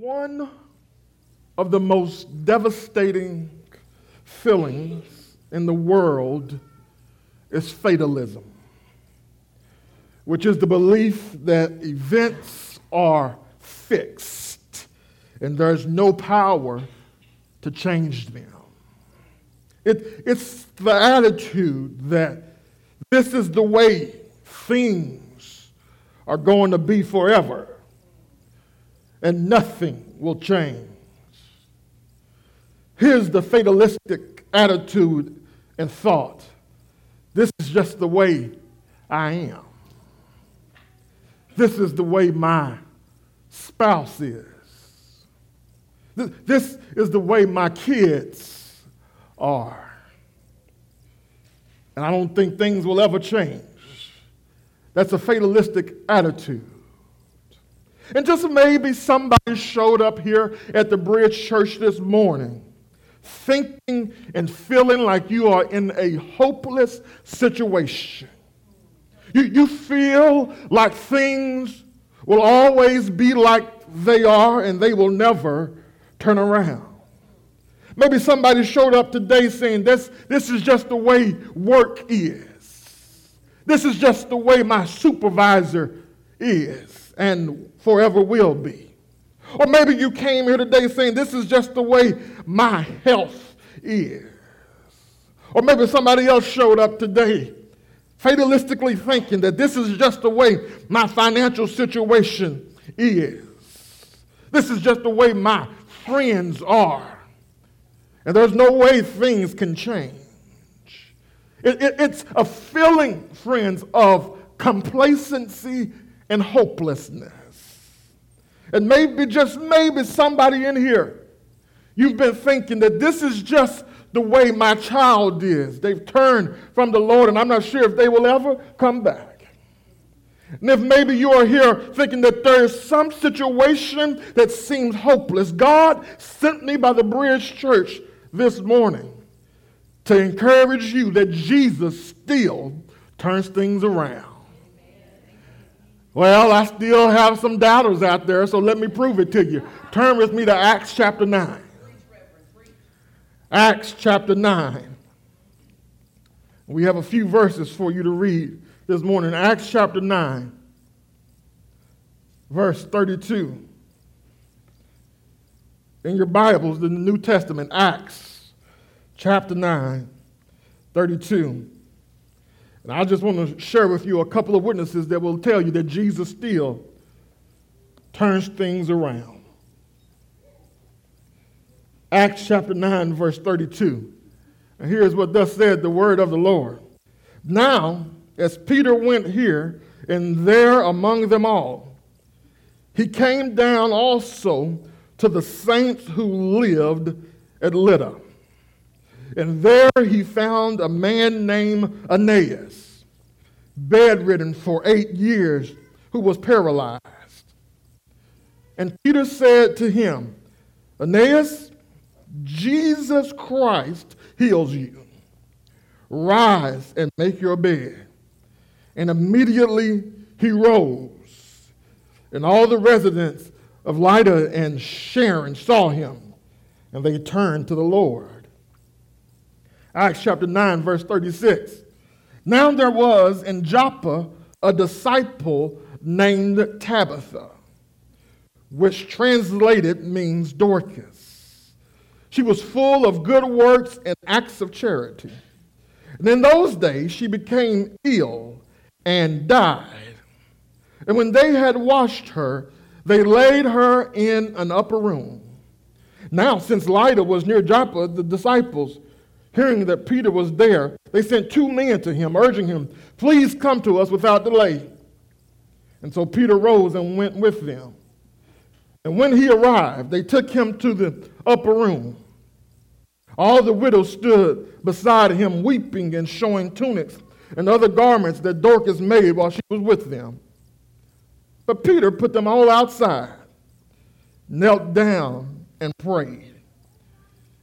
One of the most devastating feelings in the world is fatalism, which is the belief that events are fixed and there's no power to change them. It, it's the attitude that this is the way things are going to be forever and nothing will change. Here's the fatalistic attitude and thought this is just the way I am. This is the way my spouse is. This is the way my kids are. And I don't think things will ever change. That's a fatalistic attitude. And just maybe somebody showed up here at the Bridge Church this morning thinking and feeling like you are in a hopeless situation. You, you feel like things will always be like they are and they will never turn around. Maybe somebody showed up today saying, this, this is just the way work is. This is just the way my supervisor is and forever will be. Or maybe you came here today saying, This is just the way my health is. Or maybe somebody else showed up today fatalistically thinking that this is just the way my financial situation is. This is just the way my friends are. And there's no way things can change. It, it, it's a feeling, friends, of complacency and hopelessness. And maybe, just maybe, somebody in here, you've been thinking that this is just the way my child is. They've turned from the Lord, and I'm not sure if they will ever come back. And if maybe you are here thinking that there is some situation that seems hopeless, God sent me by the Bridge Church this morning to encourage you that Jesus still turns things around. Well, I still have some doubters out there, so let me prove it to you. Turn with me to Acts chapter 9. Acts chapter 9. We have a few verses for you to read this morning. Acts chapter 9, verse 32. In your Bibles, in the New Testament, Acts chapter 9, 32. And I just want to share with you a couple of witnesses that will tell you that Jesus still turns things around. Acts chapter 9, verse 32. And here's what thus said the word of the Lord. Now, as Peter went here and there among them all, he came down also to the saints who lived at Lydda. And there he found a man named Aeneas, bedridden for eight years, who was paralyzed. And Peter said to him, Aeneas, Jesus Christ heals you. Rise and make your bed. And immediately he rose. And all the residents of Lydda and Sharon saw him, and they turned to the Lord. Acts chapter 9, verse 36. Now there was in Joppa a disciple named Tabitha, which translated means Dorcas. She was full of good works and acts of charity. And in those days she became ill and died. And when they had washed her, they laid her in an upper room. Now, since Lydda was near Joppa, the disciples Hearing that Peter was there, they sent two men to him, urging him, Please come to us without delay. And so Peter rose and went with them. And when he arrived, they took him to the upper room. All the widows stood beside him, weeping and showing tunics and other garments that Dorcas made while she was with them. But Peter put them all outside, knelt down, and prayed.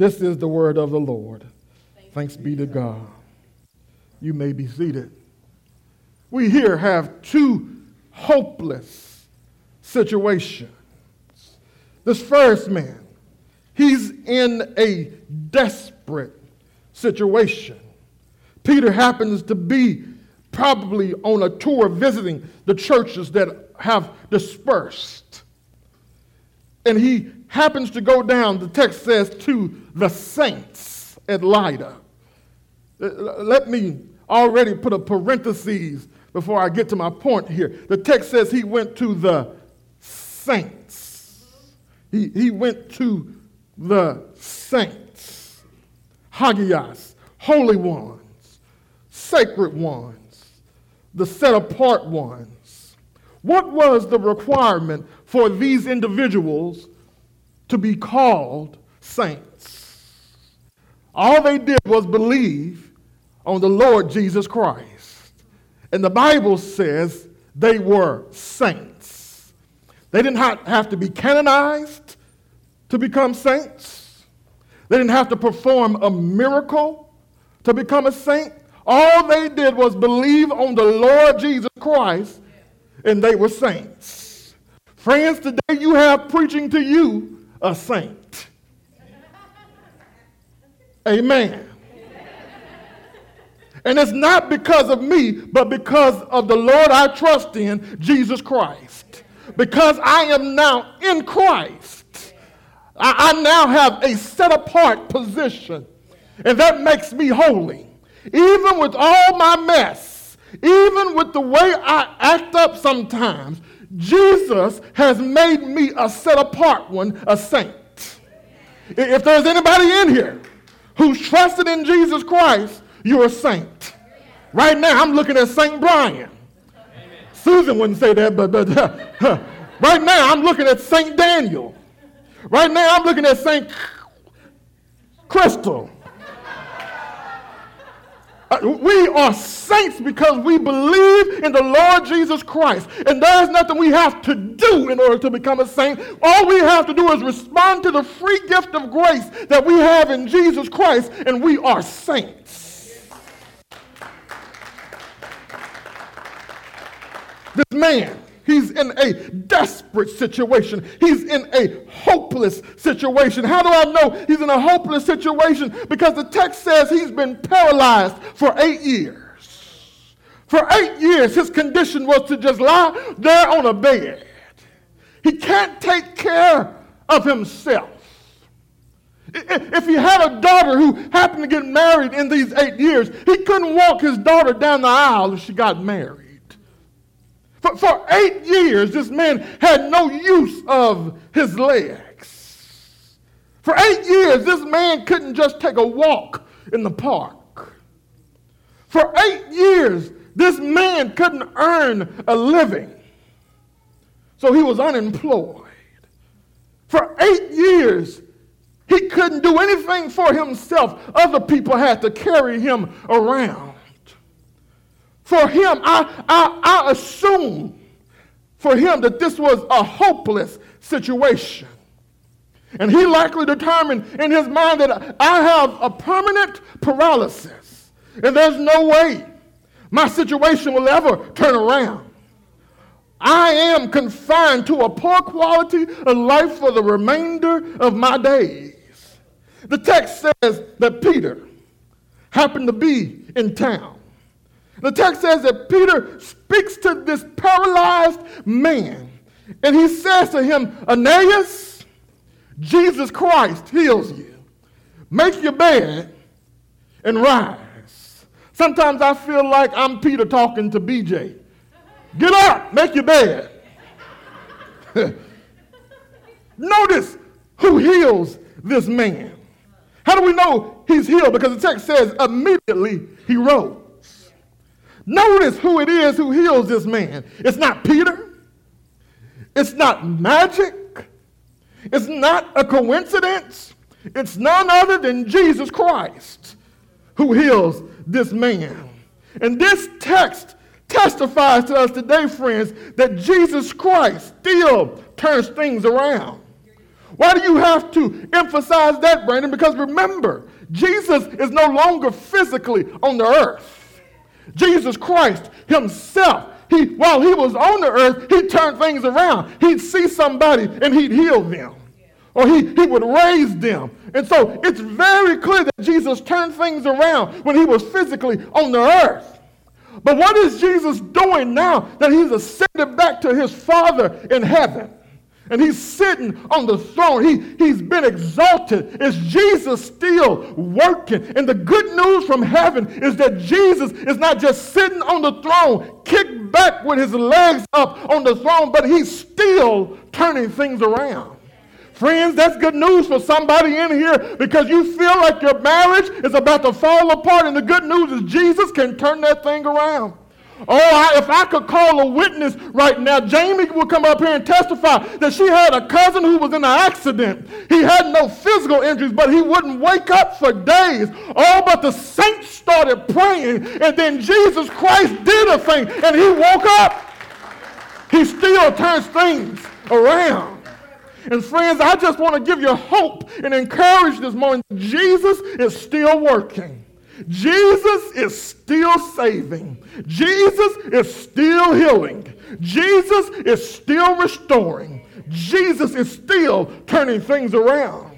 This is the word of the Lord. Thanks be to God. You may be seated. We here have two hopeless situations. This first man, he's in a desperate situation. Peter happens to be probably on a tour visiting the churches that have dispersed. And he happens to go down, the text says, to the saints at Lydda. Let me already put a parenthesis before I get to my point here. The text says he went to the saints. He, he went to the saints. Hagias, holy ones, sacred ones, the set apart ones. What was the requirement for these individuals to be called saints? All they did was believe on the Lord Jesus Christ. And the Bible says they were saints. They didn't have to be canonized to become saints. They didn't have to perform a miracle to become a saint. All they did was believe on the Lord Jesus Christ, and they were saints. Friends, today you have preaching to you a saint. Amen. And it's not because of me, but because of the Lord I trust in, Jesus Christ. Because I am now in Christ. I, I now have a set apart position. And that makes me holy. Even with all my mess, even with the way I act up sometimes, Jesus has made me a set apart one, a saint. If there's anybody in here who's trusted in Jesus Christ, you're a saint. Right now, I'm looking at St. Brian. Susan wouldn't say that, but, but right now, I'm looking at St. Daniel. Right now, I'm looking at St. Crystal. Uh, we are saints because we believe in the Lord Jesus Christ. And there's nothing we have to do in order to become a saint. All we have to do is respond to the free gift of grace that we have in Jesus Christ, and we are saints. This man He's in a desperate situation. He's in a hopeless situation. How do I know he's in a hopeless situation? Because the text says he's been paralyzed for eight years. For eight years, his condition was to just lie there on a bed. He can't take care of himself. If he had a daughter who happened to get married in these eight years, he couldn't walk his daughter down the aisle if she got married. For, for eight years, this man had no use of his legs. For eight years, this man couldn't just take a walk in the park. For eight years, this man couldn't earn a living. So he was unemployed. For eight years, he couldn't do anything for himself. Other people had to carry him around. For him, I, I, I assume for him that this was a hopeless situation. And he likely determined in his mind that I have a permanent paralysis. And there's no way my situation will ever turn around. I am confined to a poor quality of life for the remainder of my days. The text says that Peter happened to be in town. The text says that Peter speaks to this paralyzed man, and he says to him, Aeneas, Jesus Christ heals you. Make your bed and rise. Sometimes I feel like I'm Peter talking to BJ. Get up, make your bed. Notice who heals this man. How do we know he's healed? Because the text says immediately he rose. Notice who it is who heals this man. It's not Peter. It's not magic. It's not a coincidence. It's none other than Jesus Christ who heals this man. And this text testifies to us today, friends, that Jesus Christ still turns things around. Why do you have to emphasize that, Brandon? Because remember, Jesus is no longer physically on the earth. Jesus Christ himself, he, while he was on the earth, he turned things around. He'd see somebody and he'd heal them. Or he, he would raise them. And so it's very clear that Jesus turned things around when he was physically on the earth. But what is Jesus doing now that he's ascended back to his Father in heaven? And he's sitting on the throne. He, he's been exalted. Is Jesus still working? And the good news from heaven is that Jesus is not just sitting on the throne, kicked back with his legs up on the throne, but he's still turning things around. Friends, that's good news for somebody in here because you feel like your marriage is about to fall apart, and the good news is Jesus can turn that thing around. Oh, I, if I could call a witness right now, Jamie would come up here and testify that she had a cousin who was in an accident. He had no physical injuries, but he wouldn't wake up for days. Oh, but the saints started praying, and then Jesus Christ did a thing, and he woke up. He still turns things around. And friends, I just want to give you hope and encourage this morning. Jesus is still working. Jesus is still saving. Jesus is still healing. Jesus is still restoring. Jesus is still turning things around.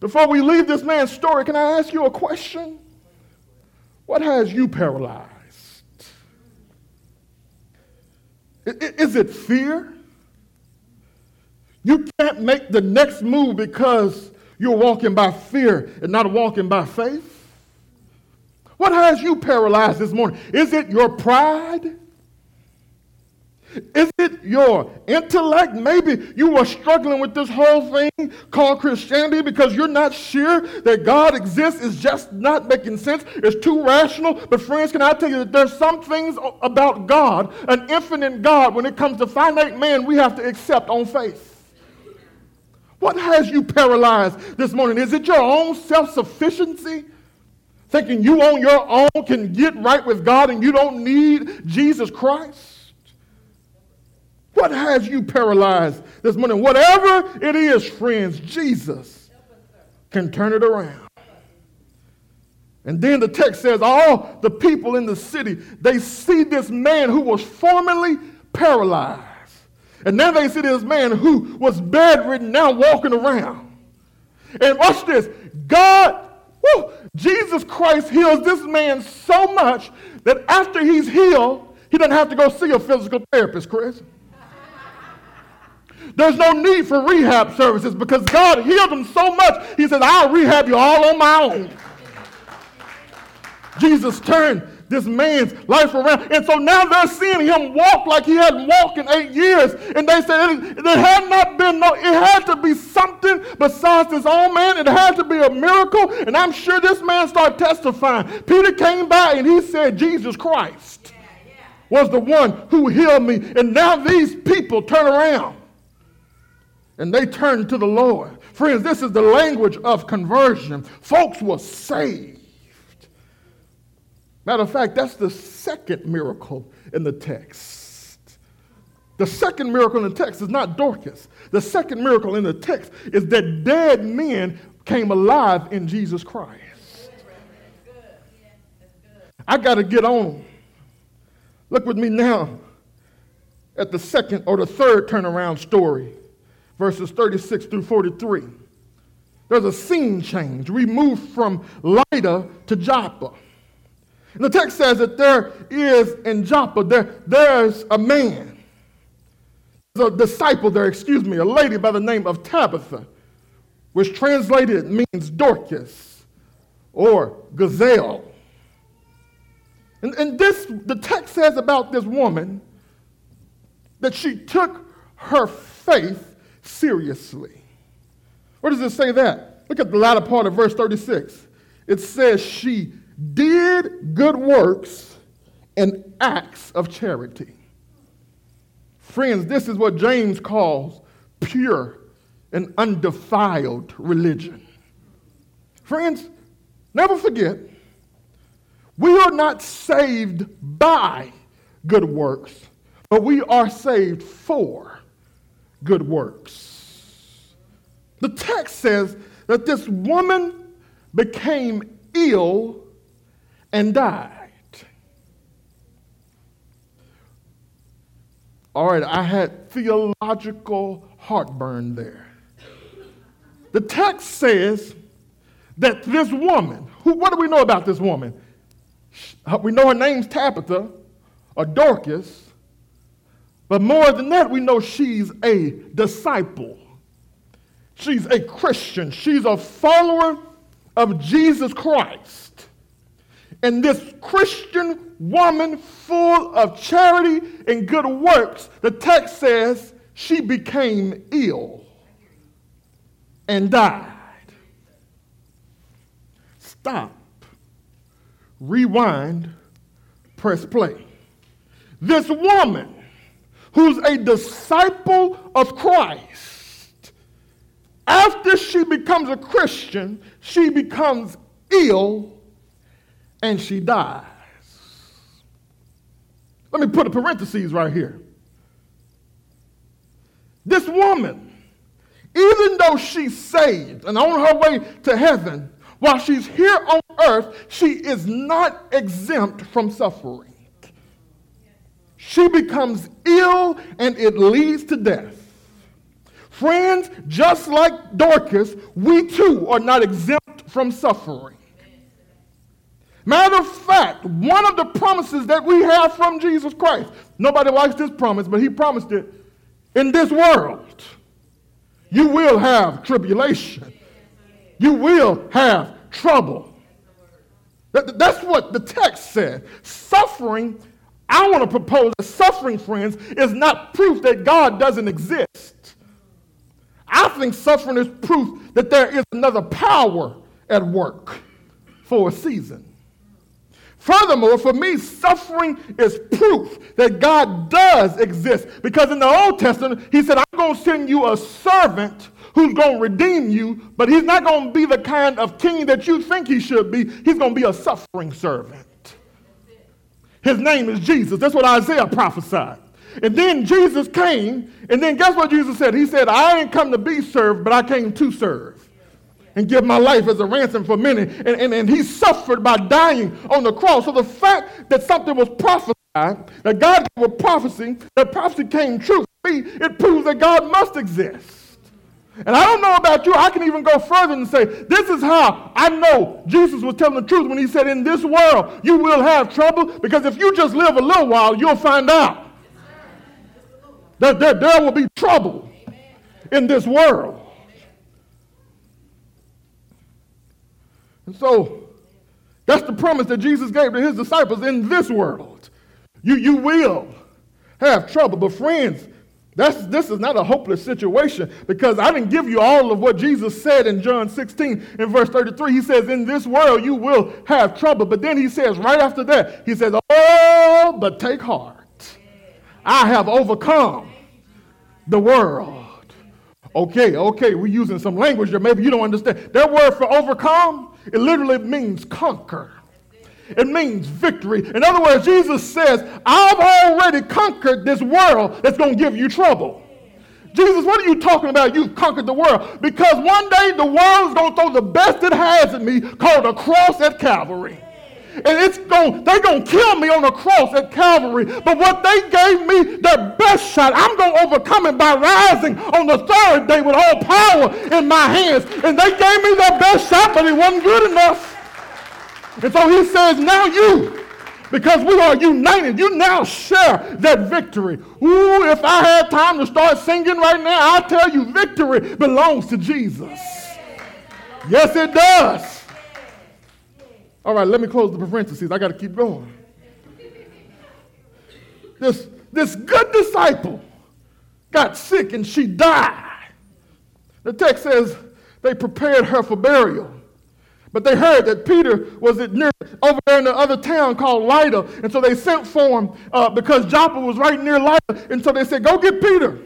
Before we leave this man's story, can I ask you a question? What has you paralyzed? Is it fear? You can't make the next move because you're walking by fear and not walking by faith. What has you paralyzed this morning? Is it your pride? Is it your intellect? Maybe you are struggling with this whole thing called Christianity because you're not sure that God exists. It's just not making sense. It's too rational. But, friends, can I tell you that there's some things about God, an infinite God, when it comes to finite man, we have to accept on faith. What has you paralyzed this morning? Is it your own self sufficiency? Thinking you on your own can get right with God and you don't need Jesus Christ? What has you paralyzed this morning? Whatever it is, friends, Jesus can turn it around. And then the text says, all the people in the city, they see this man who was formerly paralyzed. And now they see this man who was bedridden now walking around. And watch this God, Jesus Christ heals this man so much that after he's healed, he doesn't have to go see a physical therapist, Chris. There's no need for rehab services because God healed him so much, he says, I'll rehab you all on my own. Jesus turned this man's life around. And so now they're seeing him walk like he hadn't walked in eight years. And they said it, it had not been, no, it had to be something besides this old man. It had to be a miracle. And I'm sure this man started testifying. Peter came by and he said, Jesus Christ was the one who healed me. And now these people turn around and they turn to the Lord. Friends, this is the language of conversion. Folks were saved. Matter of fact, that's the second miracle in the text. The second miracle in the text is not Dorcas. The second miracle in the text is that dead men came alive in Jesus Christ. I got to get on. Look with me now at the second or the third turnaround story, verses 36 through 43. There's a scene change. We move from Lydda to Joppa. And the text says that there is in Joppa, there, there's a man, there's a disciple there, excuse me, a lady by the name of Tabitha, which translated means Dorcas or gazelle. And, and this, the text says about this woman that she took her faith seriously. Where does it say that? Look at the latter part of verse 36. It says she did good works and acts of charity. Friends, this is what James calls pure and undefiled religion. Friends, never forget, we are not saved by good works, but we are saved for good works. The text says that this woman became ill and died. All right, I had theological heartburn there. The text says that this woman, who, what do we know about this woman? We know her name's Tabitha or Dorcas, but more than that, we know she's a disciple. She's a Christian. She's a follower of Jesus Christ. And this Christian woman, full of charity and good works, the text says she became ill and died. Stop, rewind, press play. This woman, who's a disciple of Christ, after she becomes a Christian, she becomes ill and she dies. Let me put a parenthesis right here. This woman, even though she's saved and on her way to heaven, while she's here on earth, she is not exempt from suffering. She becomes ill and it leads to death. Friends, just like Dorcas, we too are not exempt from suffering. Matter of fact, one of the promises that we have from Jesus Christ, nobody likes this promise, but he promised it in this world. You will have tribulation. You will have trouble. That, that's what the text said. Suffering, I want to propose that suffering, friends, is not proof that God doesn't exist. I think suffering is proof that there is another power at work for a season. Furthermore, for me, suffering is proof that God does exist. Because in the Old Testament, he said, I'm going to send you a servant who's going to redeem you, but he's not going to be the kind of king that you think he should be. He's going to be a suffering servant. His name is Jesus. That's what Isaiah prophesied. And then Jesus came, and then guess what Jesus said? He said, I ain't come to be served, but I came to serve and give my life as a ransom for many. And, and, and he suffered by dying on the cross. So the fact that something was prophesied, that God gave a prophecy, that prophecy came true, it proves that God must exist. And I don't know about you, I can even go further and say, this is how I know Jesus was telling the truth when he said, in this world you will have trouble, because if you just live a little while, you'll find out that there, there will be trouble in this world. And so that's the promise that Jesus gave to his disciples in this world. You, you will have trouble. But friends, that's, this is not a hopeless situation because I didn't give you all of what Jesus said in John 16 in verse 33. He says, In this world you will have trouble. But then he says, right after that, he says, Oh, but take heart. I have overcome the world. Okay, okay, we're using some language that maybe you don't understand. That word for overcome it literally means conquer. It means victory. In other words, Jesus says, I've already conquered this world that's going to give you trouble. Jesus, what are you talking about? You've conquered the world. Because one day the world is going to throw the best it has at me called a cross at Calvary and it's going they're going to kill me on the cross at Calvary. But what they gave me, their best shot, I'm going to overcome it by rising on the third day with all power in my hands. And they gave me their best shot, but it wasn't good enough. And so he says, now you, because we are united, you now share that victory. Ooh, if I had time to start singing right now, I tell you, victory belongs to Jesus. Yes, it does. All right, let me close the parentheses. I got to keep going. This, this good disciple got sick and she died. The text says they prepared her for burial. But they heard that Peter was near, over there in the other town called Lydda. And so they sent for him uh, because Joppa was right near Lydda. And so they said, Go get Peter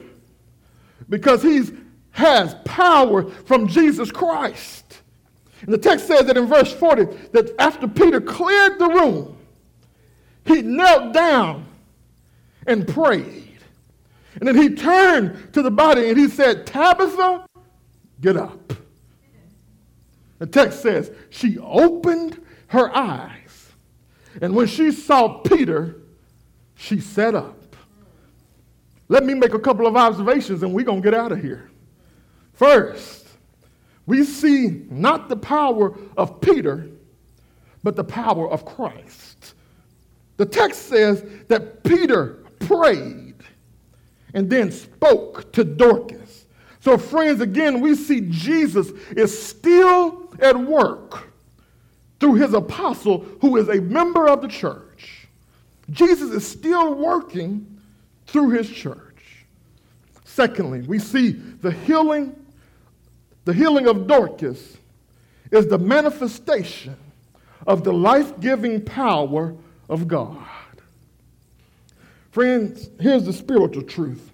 because he's has power from Jesus Christ. And the text says that in verse 40 that after Peter cleared the room, he knelt down and prayed. And then he turned to the body and he said, Tabitha, get up. The text says, she opened her eyes. And when she saw Peter, she sat up. Let me make a couple of observations and we're going to get out of here. First, we see not the power of Peter, but the power of Christ. The text says that Peter prayed and then spoke to Dorcas. So, friends, again, we see Jesus is still at work through his apostle, who is a member of the church. Jesus is still working through his church. Secondly, we see the healing, the healing of Dorcas is the manifestation of the life giving power of God. Friends, here's the spiritual truth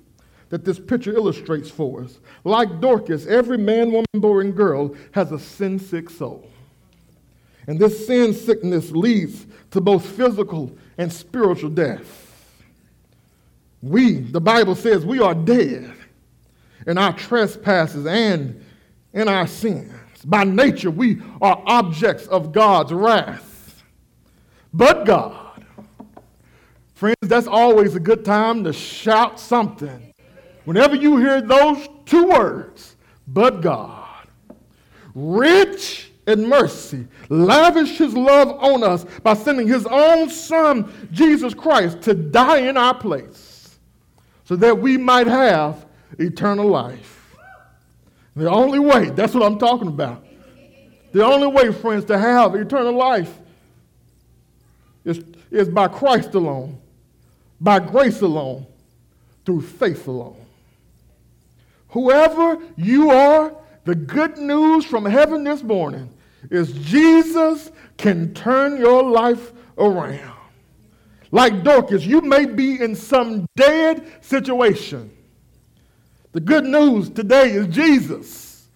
that this picture illustrates for us. Like Dorcas, every man, woman, boy, and girl has a sin sick soul. And this sin sickness leads to both physical and spiritual death. We, the Bible says, we are dead in our trespasses and in our sins. By nature, we are objects of God's wrath. But God, friends, that's always a good time to shout something. Whenever you hear those two words, but God, rich in mercy, lavished his love on us by sending his own son, Jesus Christ, to die in our place so that we might have eternal life. The only way, that's what I'm talking about. The only way, friends, to have eternal life is, is by Christ alone, by grace alone, through faith alone. Whoever you are, the good news from heaven this morning is Jesus can turn your life around. Like Dorcas, you may be in some dead situation. The good news today is Jesus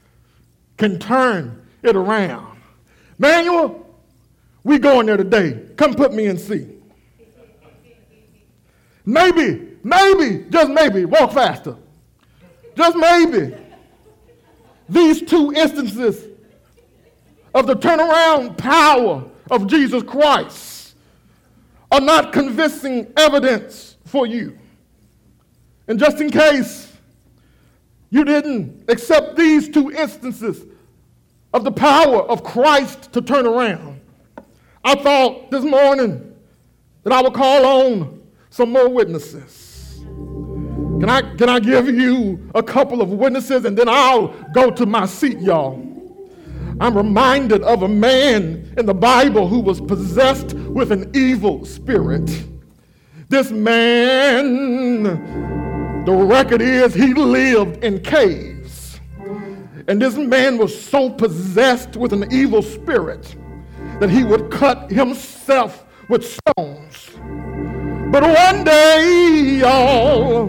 can turn it around. Manuel, we going there today. Come put me in C. Maybe, maybe, just maybe, walk faster. Just maybe. These two instances of the turnaround power of Jesus Christ are not convincing evidence for you. And just in case you didn't accept these two instances of the power of Christ to turn around, I thought this morning that I would call on some more witnesses. Can I, can I give you a couple of witnesses and then I'll go to my seat, y'all? I'm reminded of a man in the Bible who was possessed with an evil spirit. This man, the record is he lived in caves. And this man was so possessed with an evil spirit that he would cut himself with stones. But one day, y'all,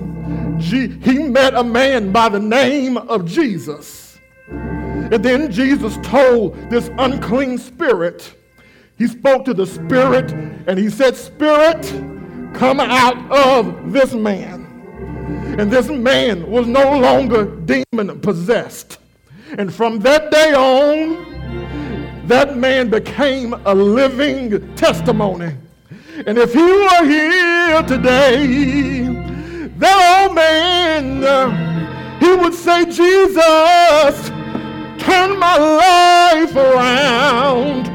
he met a man by the name of Jesus. And then Jesus told this unclean spirit, he spoke to the spirit and he said, Spirit, come out of this man. And this man was no longer demon possessed. And from that day on, that man became a living testimony. And if he were here today, that old man, uh, he would say, Jesus, turn my life around.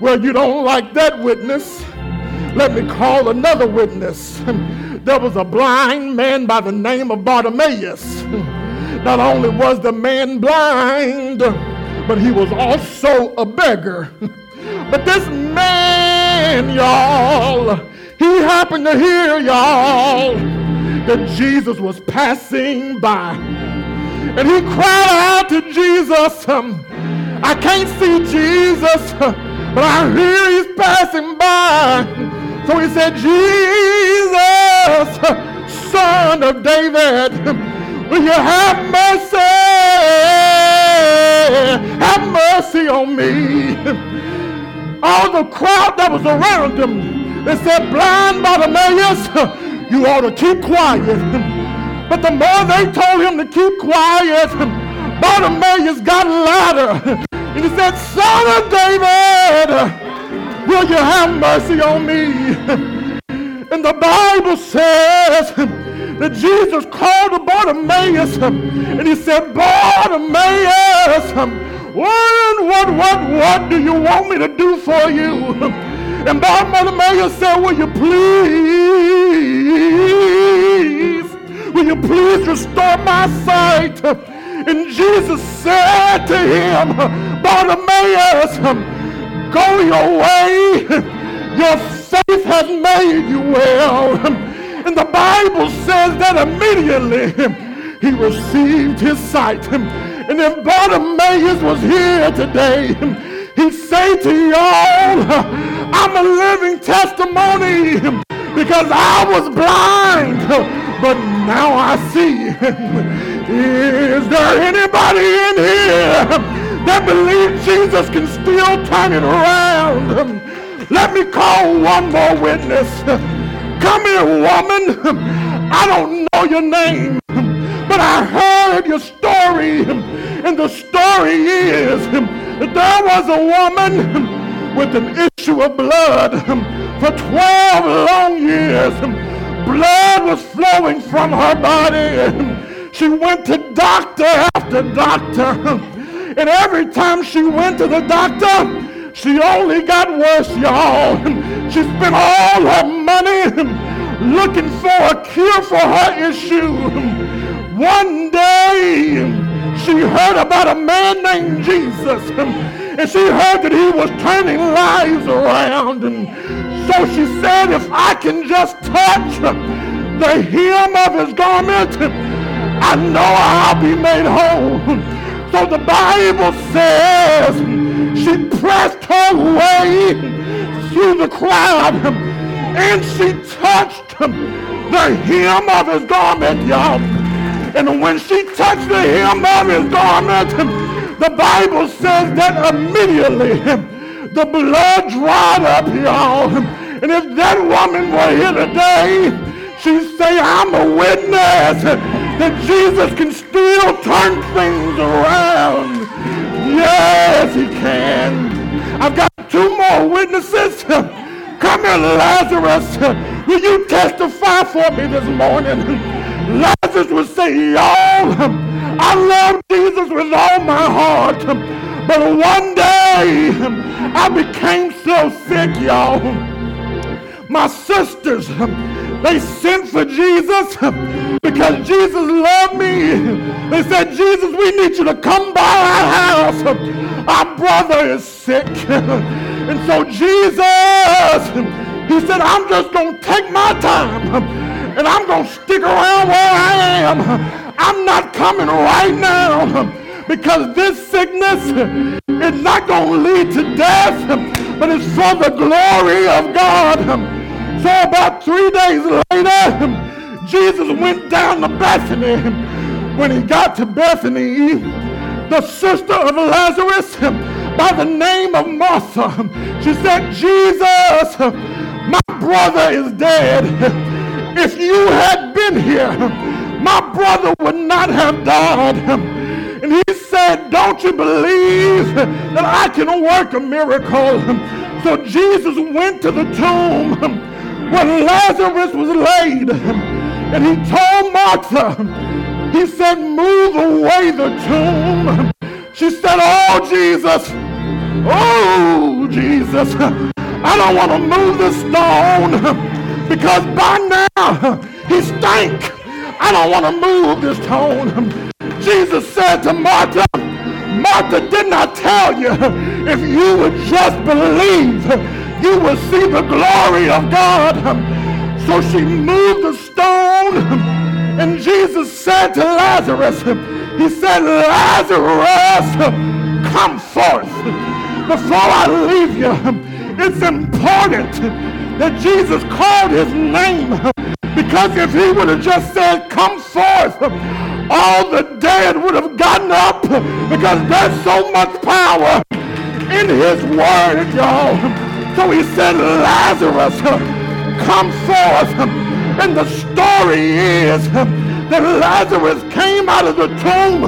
Well, you don't like that witness. Let me call another witness. There was a blind man by the name of Bartimaeus. Not only was the man blind, but he was also a beggar. But this man, y'all, he happened to hear, y'all, that Jesus was passing by. And he cried out to Jesus, um, I can't see Jesus, but I hear he's passing by. So he said, Jesus, Son of David, will you have mercy? Have mercy on me. All the crowd that was around him, they said, blind Bartimaeus, you ought to keep quiet. But the more they told him to keep quiet, Bartimaeus got louder. And he said, Son of David, will you have mercy on me? And the Bible says that Jesus called Bartimaeus and he said, Bartimaeus, what, what, what, what do you want me to do for you? And Bartimaeus said, Will you please, will you please restore my sight? And Jesus said to him, Bartimaeus, go your way. Your faith has made you well. And the Bible says that immediately he received his sight. And if Bartimaeus was here today, he'd say to y'all, I'm a living testimony because I was blind, but now I see. Is there anybody in here that believes Jesus can still turn it around? Let me call one more witness. Come here, woman. I don't know your name, but I heard your story. And the story is that there was a woman with an issue of blood for 12 long years. Blood was flowing from her body. She went to doctor after doctor. And every time she went to the doctor, she only got worse, y'all. She spent all her money looking for a cure for her issue. One day, she heard about a man named Jesus, and she heard that he was turning lives around. And so she said, if I can just touch the hem of his garment, I know I'll be made whole. So the Bible says she pressed her way through the crowd and she touched the hem of his garment, y'all. And when she touched the hem of his garment, the Bible says that immediately the blood dried up, y'all. And if that woman were here today, she'd say, I'm a witness that Jesus can still turn things around. Yes, he can. I've got two more witnesses. Come here, Lazarus. Will you testify for me this morning? Lazarus would say, y'all, I love Jesus with all my heart. But one day, I became so sick, y'all. My sisters, they sent for Jesus because Jesus loved me. They said, Jesus, we need you to come by our house. Our brother is sick. And so Jesus, he said, I'm just going to take my time and I'm going to stick around where I am. I'm not coming right now because this sickness is not going to lead to death, but it's for the glory of God. So about three days later, Jesus went down to Bethany. When he got to Bethany, the sister of Lazarus, by the name of Martha, she said, Jesus, my brother is dead. If you had been here, my brother would not have died. And he said, Don't you believe that I can work a miracle? So Jesus went to the tomb when Lazarus was laid, and he told Martha, he said, move away the tomb. She said, oh, Jesus, oh, Jesus, I don't want to move the stone because by now he stank. I don't want to move this stone. Jesus said to Martha, Martha did not I tell you if you would just believe you will see the glory of God. So she moved the stone, and Jesus said to Lazarus, He said, Lazarus, come forth. Before I leave you, it's important that Jesus called his name because if he would have just said, Come forth, all the dead would have gotten up because there's so much power in his word, y'all. So he said, Lazarus, come forth. And the story is that Lazarus came out of the tomb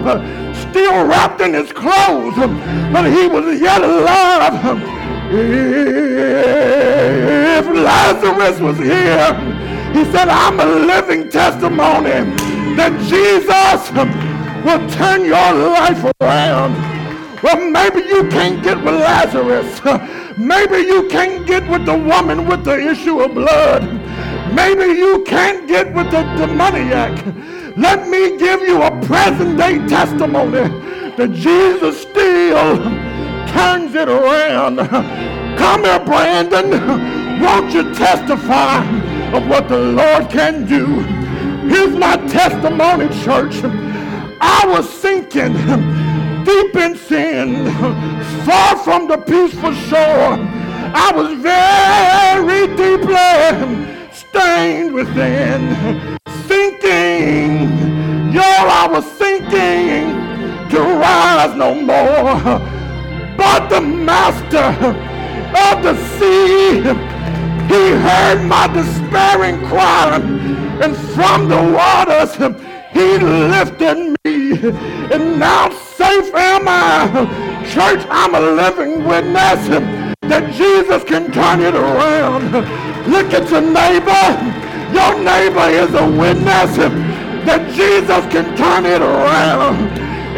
still wrapped in his clothes, but he was yet alive. If Lazarus was here, he said, I'm a living testimony that Jesus will turn your life around. Well, maybe you can't get with Lazarus. Maybe you can't get with the woman with the issue of blood. Maybe you can't get with the demoniac. Let me give you a present day testimony that Jesus still turns it around. Come here, Brandon. Won't you testify of what the Lord can do? Here's my testimony, church. I was sinking deep in sin, far from the peaceful shore. I was very deeply stained within, sinking. Y'all, I was sinking to rise no more. But the master of the sea, he heard my despairing cry, and from the waters he lifted me, and now safe am I. Church, I'm a living witness that Jesus can turn it around. Look at your neighbor. Your neighbor is a witness that Jesus can turn it around.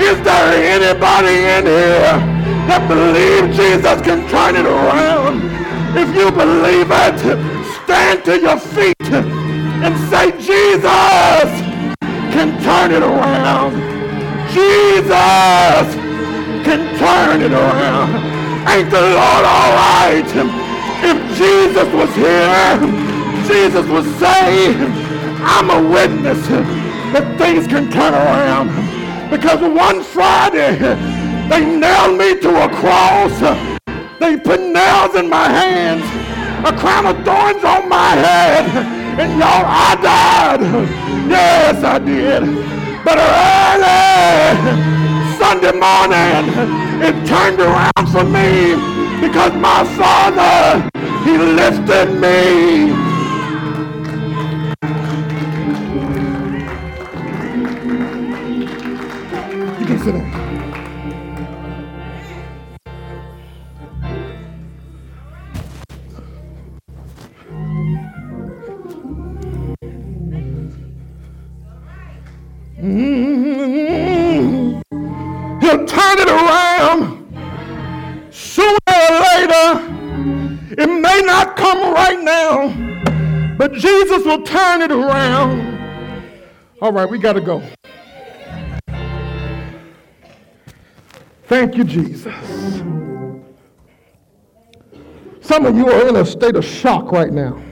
Is there anybody in here that believes Jesus can turn it around? If you believe it, stand to your feet and say, Jesus, can turn it around. Jesus can turn it around. Ain't the Lord all right? If Jesus was here, Jesus would say, I'm a witness that things can turn around. Because one Friday, they nailed me to a cross. They put nails in my hands, a crown of thorns on my head. And y'all, I died. Yes, I did. But early Sunday morning, it turned around for me because my Father, He lifted me. You can sit down. Will turn it around. All right, we got to go. Thank you, Jesus. Some of you are in a state of shock right now.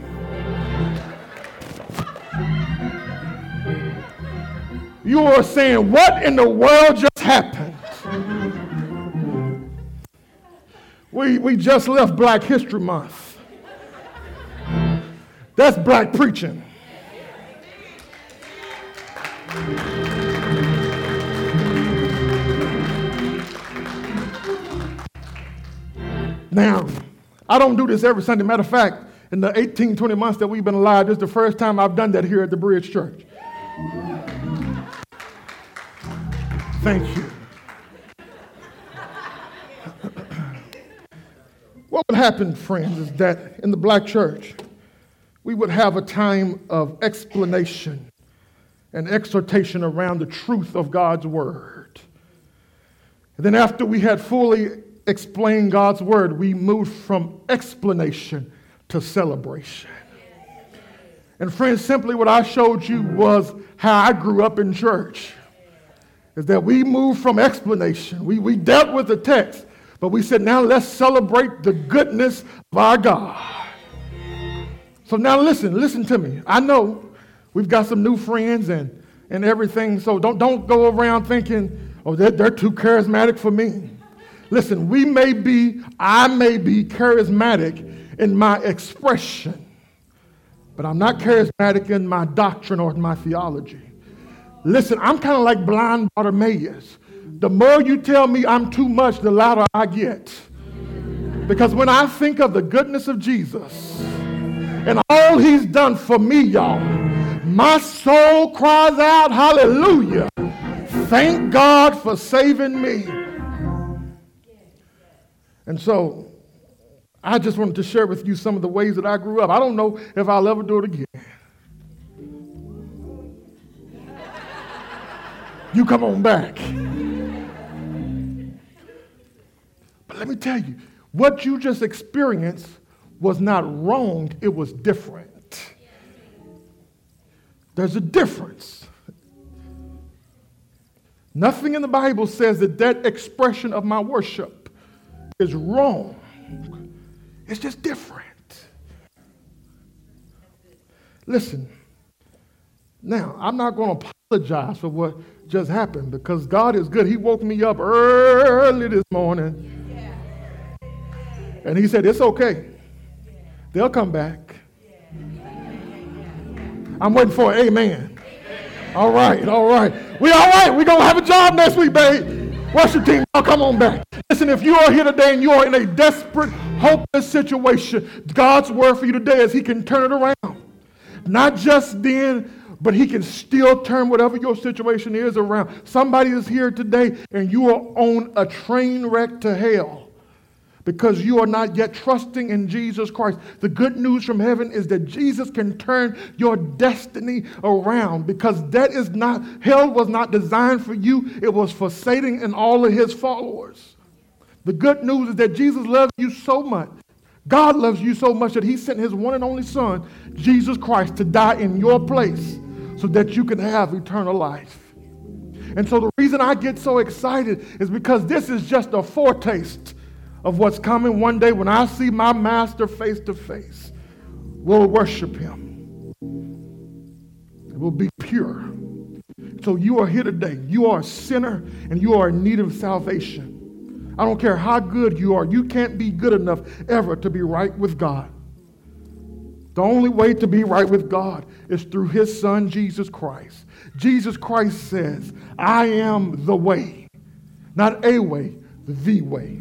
you are saying, What in the world just happened? We, we just left Black History Month. That's black preaching. Now, I don't do this every Sunday. Matter of fact, in the 18, 20 months that we've been alive, this is the first time I've done that here at the Bridge Church. Thank you. what would happen, friends, is that in the black church, we would have a time of explanation and exhortation around the truth of God's word. And then, after we had fully explained God's word, we moved from explanation to celebration. And, friends, simply what I showed you was how I grew up in church is that we moved from explanation. We, we dealt with the text, but we said, now let's celebrate the goodness of our God. So now listen, listen to me. I know we've got some new friends and, and everything, so don't, don't go around thinking, oh, they're, they're too charismatic for me. Listen, we may be, I may be charismatic in my expression, but I'm not charismatic in my doctrine or in my theology. Listen, I'm kind of like blind Bartimaeus. The more you tell me I'm too much, the louder I get. Because when I think of the goodness of Jesus and all he's done for me, y'all, my soul cries out, Hallelujah. Thank God for saving me. And so I just wanted to share with you some of the ways that I grew up. I don't know if I'll ever do it again. You come on back. But let me tell you, what you just experienced was not wrong, it was different. There's a difference. Nothing in the Bible says that that expression of my worship is wrong. It's just different. Listen, now, I'm not going to apologize for what just happened because God is good. He woke me up early this morning. And he said, It's okay. They'll come back. I'm waiting for an amen. All right, all right. We all right. We're going to have a job next week, babe. Worship team, I'll come on back. Listen, if you are here today and you are in a desperate, hopeless situation, God's word for you today is He can turn it around. Not just then, but He can still turn whatever your situation is around. Somebody is here today and you are on a train wreck to hell because you are not yet trusting in Jesus Christ. The good news from heaven is that Jesus can turn your destiny around because that is not, hell was not designed for you, it was for Satan and all of his followers. The good news is that Jesus loves you so much. God loves you so much that he sent his one and only son, Jesus Christ, to die in your place so that you can have eternal life. And so the reason I get so excited is because this is just a foretaste of what's coming one day when I see my master face to face. We'll worship him. It will be pure. So you are here today. You are a sinner and you are in need of salvation. I don't care how good you are, you can't be good enough ever to be right with God. The only way to be right with God is through his son, Jesus Christ. Jesus Christ says, I am the way, not a way, the way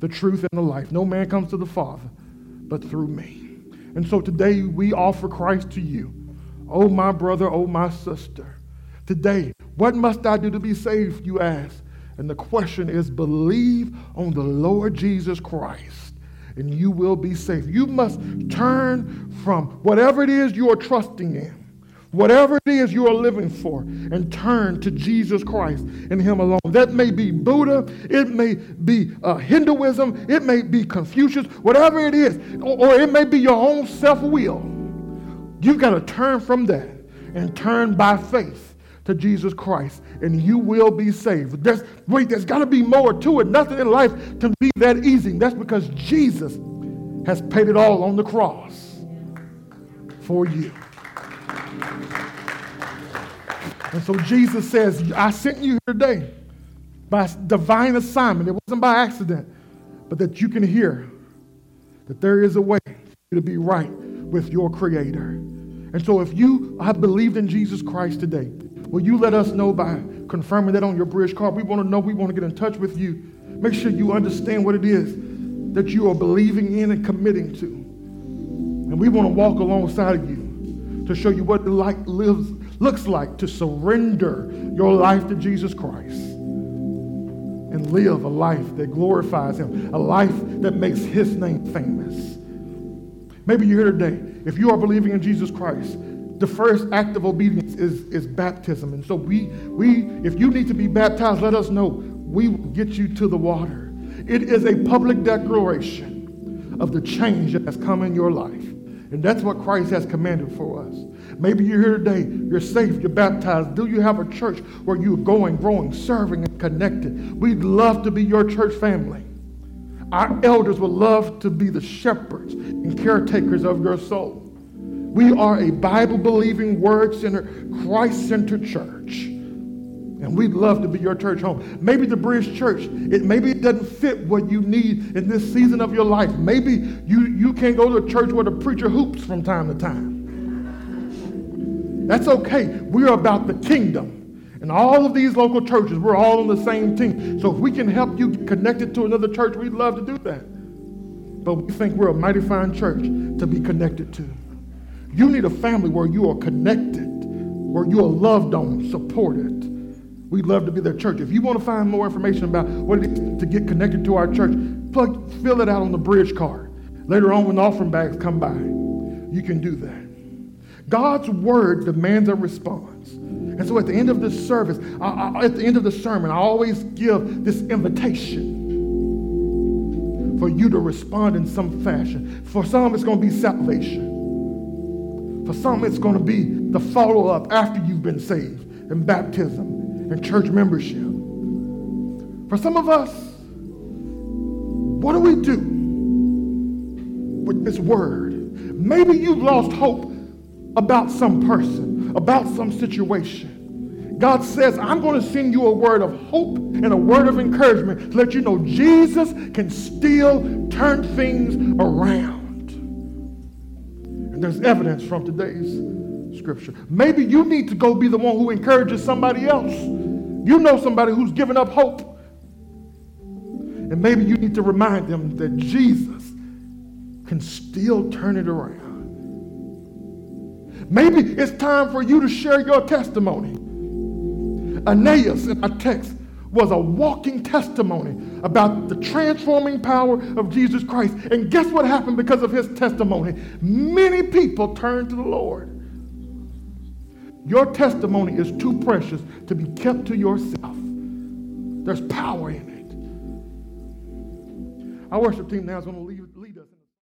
the truth, and the life. No man comes to the Father but through me. And so today we offer Christ to you. Oh, my brother, oh, my sister. Today, what must I do to be saved, you ask? And the question is believe on the Lord Jesus Christ, and you will be saved. You must turn from whatever it is you are trusting in whatever it is you are living for, and turn to Jesus Christ and Him alone. That may be Buddha, it may be uh, Hinduism, it may be Confucius, whatever it is, or, or it may be your own self will. You've got to turn from that and turn by faith to Jesus Christ, and you will be saved. There's, wait, there's got to be more to it. Nothing in life can be that easy. That's because Jesus has paid it all on the cross for you. And so Jesus says, I sent you here today by divine assignment. It wasn't by accident, but that you can hear that there is a way to be right with your Creator. And so if you have believed in Jesus Christ today, will you let us know by confirming that on your bridge card? We want to know, we want to get in touch with you. Make sure you understand what it is that you are believing in and committing to. And we want to walk alongside of you to show you what light lives looks like to surrender your life to Jesus Christ and live a life that glorifies Him, a life that makes His name famous. Maybe you're here today. If you are believing in Jesus Christ, the first act of obedience is, is baptism. And so we, we, if you need to be baptized, let us know. We will get you to the water. It is a public declaration of the change that has come in your life. And that's what Christ has commanded for us. Maybe you're here today, you're safe, you're baptized. Do you have a church where you're going, growing, serving, and connected? We'd love to be your church family. Our elders would love to be the shepherds and caretakers of your soul. We are a Bible believing, word centered, Christ centered church. And we'd love to be your church home. Maybe the Bridge Church, it maybe it doesn't fit what you need in this season of your life. Maybe you, you can't go to a church where the preacher hoops from time to time. That's okay. We're about the kingdom. And all of these local churches, we're all on the same team. So if we can help you get connected to another church, we'd love to do that. but we think we're a mighty fine church to be connected to. You need a family where you are connected, where you are loved on, supported. We'd love to be their church. If you want to find more information about what it is to get connected to our church, plug, fill it out on the bridge card. Later on, when the offering bags come by, you can do that. God's word demands a response. And so at the end of this service, I, I, at the end of the sermon, I always give this invitation for you to respond in some fashion. For some, it's going to be salvation. For some, it's going to be the follow up after you've been saved in baptism and church membership. For some of us, what do we do with this word? Maybe you've lost hope about some person, about some situation. God says, I'm going to send you a word of hope and a word of encouragement to let you know Jesus can still turn things around. And there's evidence from today's scripture. Maybe you need to go be the one who encourages somebody else. You know somebody who's given up hope. And maybe you need to remind them that Jesus can still turn it around. Maybe it's time for you to share your testimony. Aeneas in our text was a walking testimony about the transforming power of Jesus Christ. And guess what happened because of his testimony? Many people turned to the Lord. Your testimony is too precious to be kept to yourself. There's power in it. Our worship team now is going to lead.